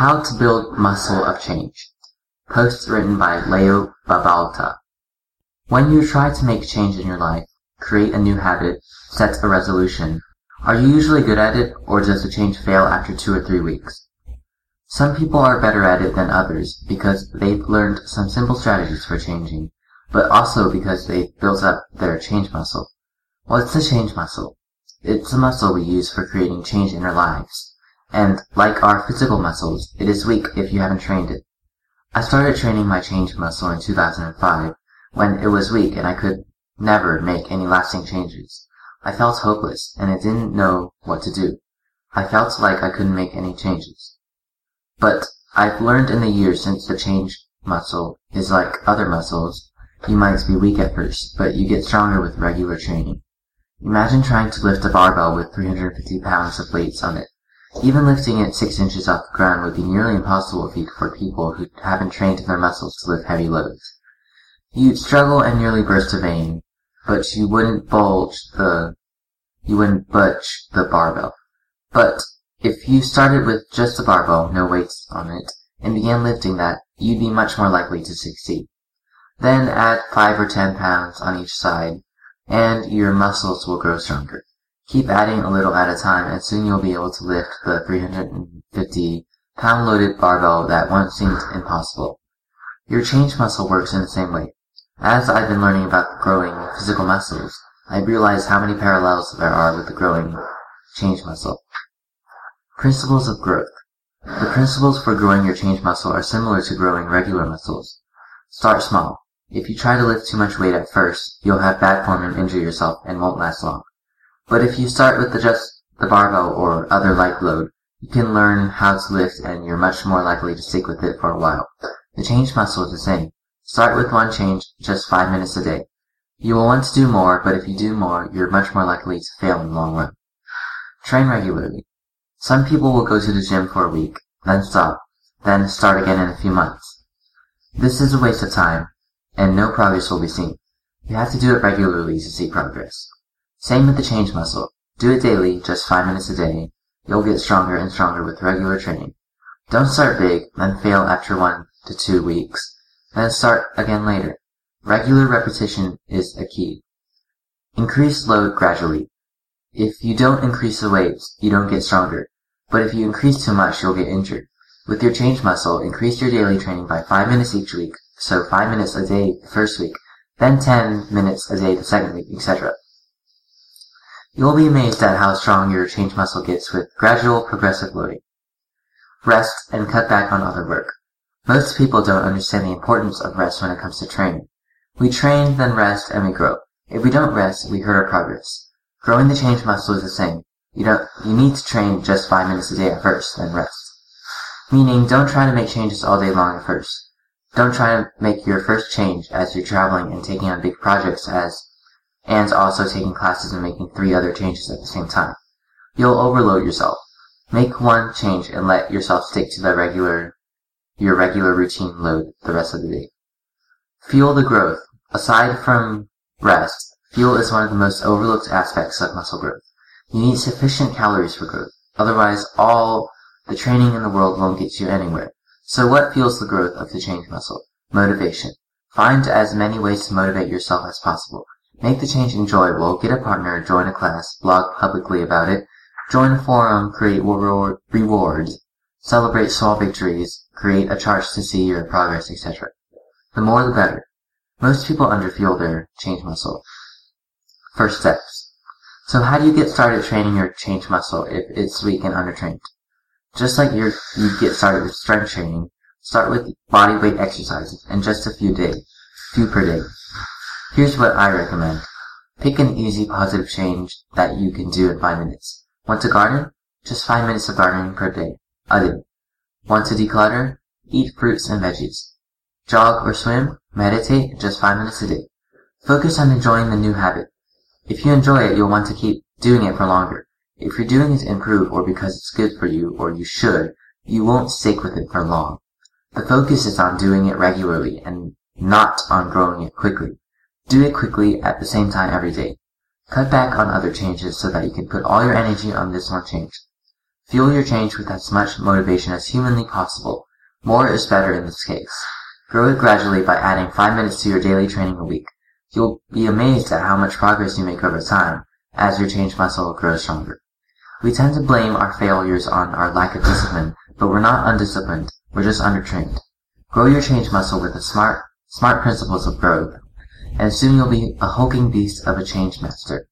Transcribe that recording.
How to Build Muscle of Change. Post written by Leo Babauta. When you try to make change in your life, create a new habit, set a resolution, are you usually good at it or does the change fail after two or three weeks? Some people are better at it than others because they've learned some simple strategies for changing, but also because they've built up their change muscle. What's the change muscle? It's a muscle we use for creating change in our lives. And like our physical muscles, it is weak if you haven't trained it. I started training my change muscle in 2005 when it was weak and I could never make any lasting changes. I felt hopeless and I didn't know what to do. I felt like I couldn't make any changes. But I've learned in the years since the change muscle is like other muscles. You might be weak at first, but you get stronger with regular training. Imagine trying to lift a barbell with 350 pounds of weights on it. Even lifting it 6 inches off the ground would be nearly impossible feat for people who haven't trained their muscles to lift heavy loads. You'd struggle and nearly burst a vein, but you wouldn't bulge the, you wouldn't budge the barbell. But if you started with just a barbell, no weights on it, and began lifting that, you'd be much more likely to succeed. Then add 5 or 10 pounds on each side, and your muscles will grow stronger. Keep adding a little at a time, and soon you'll be able to lift the 350 pound loaded barbell that once seemed impossible. Your change muscle works in the same way. As I've been learning about growing physical muscles, I've realized how many parallels there are with the growing change muscle. Principles of growth. The principles for growing your change muscle are similar to growing regular muscles. Start small. If you try to lift too much weight at first, you'll have bad form and injure yourself and won't last long. But if you start with just the barbell or other light load, you can learn how to lift and you're much more likely to stick with it for a while. The change muscle is the same. Start with one change, just five minutes a day. You will want to do more, but if you do more, you're much more likely to fail in the long run. Train regularly. Some people will go to the gym for a week, then stop, then start again in a few months. This is a waste of time, and no progress will be seen. You have to do it regularly to see progress. Same with the change muscle. Do it daily, just five minutes a day. You'll get stronger and stronger with regular training. Don't start big, then fail after one to two weeks, then start again later. Regular repetition is a key. Increase load gradually. If you don't increase the weights, you don't get stronger. But if you increase too much, you'll get injured. With your change muscle, increase your daily training by 5 minutes each week, so 5 minutes a day the first week, then 10 minutes a day the second week, etc. You'll be amazed at how strong your change muscle gets with gradual progressive loading. Rest and cut back on other work. Most people don't understand the importance of rest when it comes to training. We train, then rest, and we grow. If we don't rest, we hurt our progress. Growing the change muscle is the same. You don't, you need to train just five minutes a day at first, then rest. Meaning, don't try to make changes all day long at first. Don't try to make your first change as you're traveling and taking on big projects as, and also taking classes and making three other changes at the same time. You'll overload yourself. Make one change and let yourself stick to the regular, your regular routine load the rest of the day. Fuel the growth. Aside from rest, fuel is one of the most overlooked aspects of muscle growth. You need sufficient calories for growth. Otherwise, all the training in the world won't get you anywhere. So what fuels the growth of the change muscle? Motivation. Find as many ways to motivate yourself as possible. Make the change enjoyable, get a partner, join a class, blog publicly about it, join a forum, create reward, rewards, celebrate small victories, create a chart to see your progress, etc. The more the better. Most people underfuel their change muscle. First steps. So how do you get started training your change muscle if it's weak and undertrained? Just like you you get started with strength training, start with body weight exercises and just a few days, few per day. Here's what I recommend. Pick an easy positive change that you can do in 5 minutes. Want to garden? Just 5 minutes of gardening per day. Day. Want to declutter? Eat fruits and veggies. Jog or swim? Meditate? Just 5 minutes a day. Focus on enjoying the new habit. If you enjoy it, you'll want to keep doing it for longer. If you're doing it to improve or because it's good for you or you should, you won't stick with it for long. The focus is on doing it regularly and not on growing it quickly. Do it quickly at the same time every day. Cut back on other changes so that you can put all your energy on this one change. Fuel your change with as much motivation as humanly possible. More is better in this case. Grow it gradually by adding 5 minutes to your daily training a week. You'll be amazed at how much progress you make over time as your change muscle grows stronger. We tend to blame our failures on our lack of discipline, but we're not undisciplined. We're just undertrained. Grow your change muscle with the smart, smart principles of growth, and soon you'll be a hulking beast of a change master.